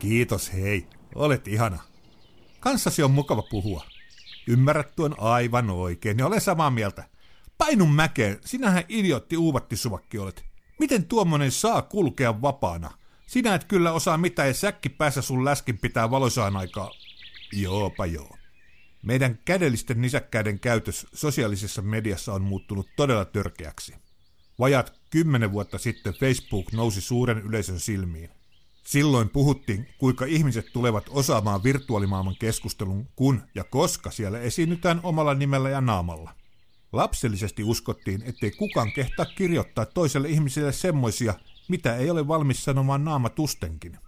Kiitos, hei. Olet ihana. Kanssasi on mukava puhua. Ymmärrät tuon aivan oikein ja olen samaa mieltä. Painun mäkeen, sinähän idiotti uuvattisuvakki olet. Miten tuommoinen saa kulkea vapaana? Sinä et kyllä osaa mitään ja säkki päässä sun läskin pitää valoisaan aikaa. Joopa joo. Meidän kädellisten nisäkkäiden käytös sosiaalisessa mediassa on muuttunut todella törkeäksi. Vajat kymmenen vuotta sitten Facebook nousi suuren yleisön silmiin. Silloin puhuttiin, kuinka ihmiset tulevat osaamaan virtuaalimaailman keskustelun, kun ja koska siellä esiinnytään omalla nimellä ja naamalla. Lapsellisesti uskottiin, ettei kukaan kehtaa kirjoittaa toiselle ihmiselle semmoisia, mitä ei ole valmis sanomaan naamatustenkin.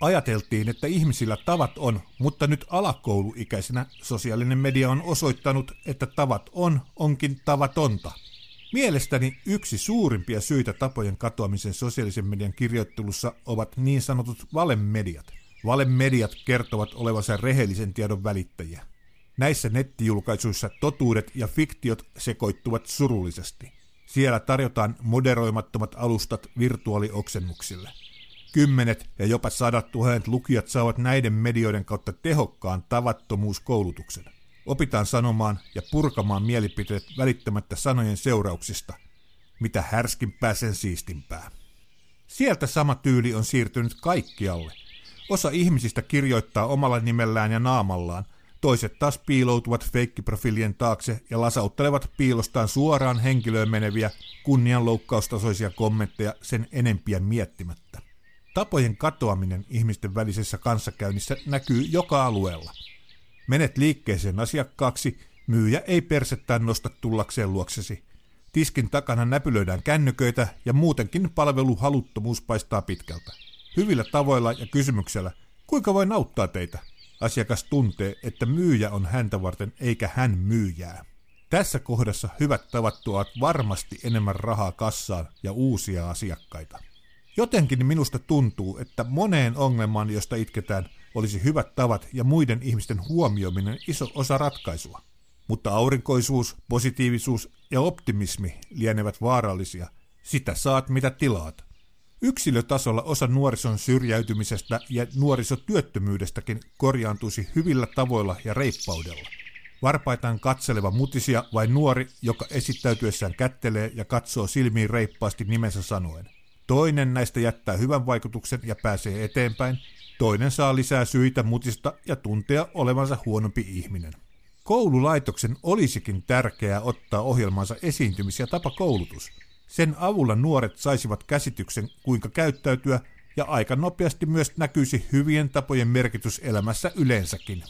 Ajateltiin, että ihmisillä tavat on, mutta nyt alakouluikäisenä sosiaalinen media on osoittanut, että tavat on, onkin tavatonta. Mielestäni yksi suurimpia syitä tapojen katoamisen sosiaalisen median kirjoittelussa ovat niin sanotut valemediat. Valemediat kertovat olevansa rehellisen tiedon välittäjiä. Näissä nettijulkaisuissa totuudet ja fiktiot sekoittuvat surullisesti. Siellä tarjotaan moderoimattomat alustat virtuaalioksennuksille. Kymmenet ja jopa sadat tuhannet lukijat saavat näiden medioiden kautta tehokkaan tavattomuuskoulutuksen. Opitaan sanomaan ja purkamaan mielipiteet välittämättä sanojen seurauksista. Mitä härskinpää sen siistimpää. Sieltä sama tyyli on siirtynyt kaikkialle. Osa ihmisistä kirjoittaa omalla nimellään ja naamallaan, toiset taas piiloutuvat feikkiprofiilien taakse ja lasauttelevat piilostaan suoraan henkilöön meneviä kunnianloukkaustasoisia kommentteja sen enempiä miettimättä. Tapojen katoaminen ihmisten välisessä kanssakäynnissä näkyy joka alueella. Menet liikkeeseen asiakkaaksi, myyjä ei persettään nosta tullakseen luoksesi. Tiskin takana näpylöidään kännyköitä ja muutenkin palveluhaluttomuus paistaa pitkältä. Hyvillä tavoilla ja kysymyksellä, kuinka voi auttaa teitä? Asiakas tuntee, että myyjä on häntä varten eikä hän myyjää. Tässä kohdassa hyvät tavat tuovat varmasti enemmän rahaa kassaan ja uusia asiakkaita. Jotenkin minusta tuntuu, että moneen ongelmaan, josta itketään, olisi hyvät tavat ja muiden ihmisten huomioiminen iso osa ratkaisua. Mutta aurinkoisuus, positiivisuus ja optimismi lienevät vaarallisia. Sitä saat mitä tilaat. Yksilötasolla osa nuorison syrjäytymisestä ja nuorisotyöttömyydestäkin korjaantuisi hyvillä tavoilla ja reippaudella. Varpaitaan katseleva mutisia vai nuori, joka esittäytyessään kättelee ja katsoo silmiin reippaasti nimensä sanoen. Toinen näistä jättää hyvän vaikutuksen ja pääsee eteenpäin, toinen saa lisää syitä mutista ja tuntea olevansa huonompi ihminen. Koululaitoksen olisikin tärkeää ottaa ohjelmansa esiintymis- ja tapakoulutus. Sen avulla nuoret saisivat käsityksen, kuinka käyttäytyä, ja aika nopeasti myös näkyisi hyvien tapojen merkitys elämässä yleensäkin.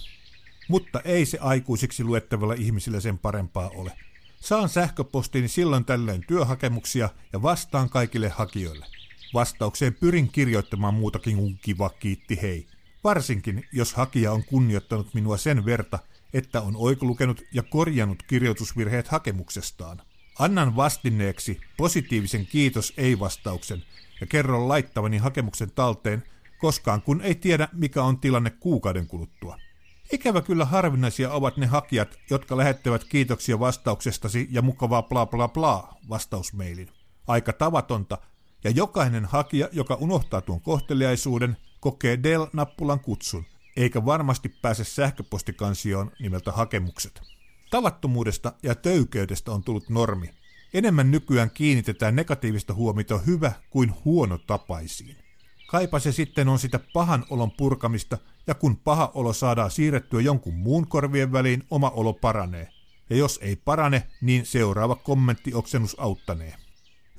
Mutta ei se aikuisiksi luettavilla ihmisillä sen parempaa ole. Saan sähköpostini silloin tällöin työhakemuksia ja vastaan kaikille hakijoille. Vastaukseen pyrin kirjoittamaan muutakin kuin kiva kiitti hei. Varsinkin, jos hakija on kunnioittanut minua sen verta, että on oikolukenut ja korjannut kirjoitusvirheet hakemuksestaan. Annan vastinneeksi positiivisen kiitos ei-vastauksen ja kerron laittavani hakemuksen talteen, koskaan kun ei tiedä mikä on tilanne kuukauden kuluttua. Ikävä kyllä harvinaisia ovat ne hakijat, jotka lähettävät kiitoksia vastauksestasi ja mukavaa bla bla bla vastausmeilin. Aika tavatonta, ja jokainen hakija, joka unohtaa tuon kohteliaisuuden, kokee Dell-nappulan kutsun, eikä varmasti pääse sähköpostikansioon nimeltä hakemukset. Tavattomuudesta ja töykeydestä on tullut normi. Enemmän nykyään kiinnitetään negatiivista huomiota hyvä kuin huono tapaisiin. Kaipa se sitten on sitä pahan olon purkamista, ja kun paha olo saadaan siirrettyä jonkun muun korvien väliin, oma olo paranee. Ja jos ei parane, niin seuraava kommenttioksennus auttanee.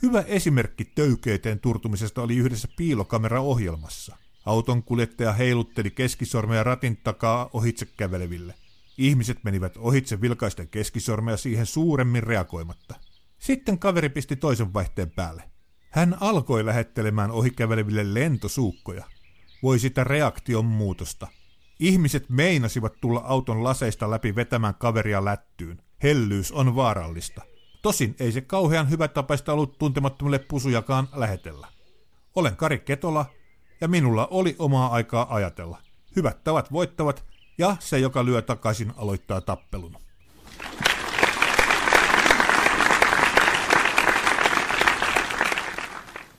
Hyvä esimerkki töykeyteen turtumisesta oli yhdessä piilokameraohjelmassa. Auton kuljettaja heilutteli keskisormea ratin takaa ohitse käveleville. Ihmiset menivät ohitse vilkaisten keskisormea siihen suuremmin reagoimatta. Sitten kaveri pisti toisen vaihteen päälle. Hän alkoi lähettelemään ohikäveleville lentosuukkoja. Voi sitä reaktion muutosta. Ihmiset meinasivat tulla auton laseista läpi vetämään kaveria lättyyn. Hellyys on vaarallista. Tosin ei se kauhean hyvä tapaista ollut tuntemattomille pusujakaan lähetellä. Olen Kari Ketola, ja minulla oli omaa aikaa ajatella. Hyvät tavat voittavat, ja se, joka lyö takaisin, aloittaa tappelun.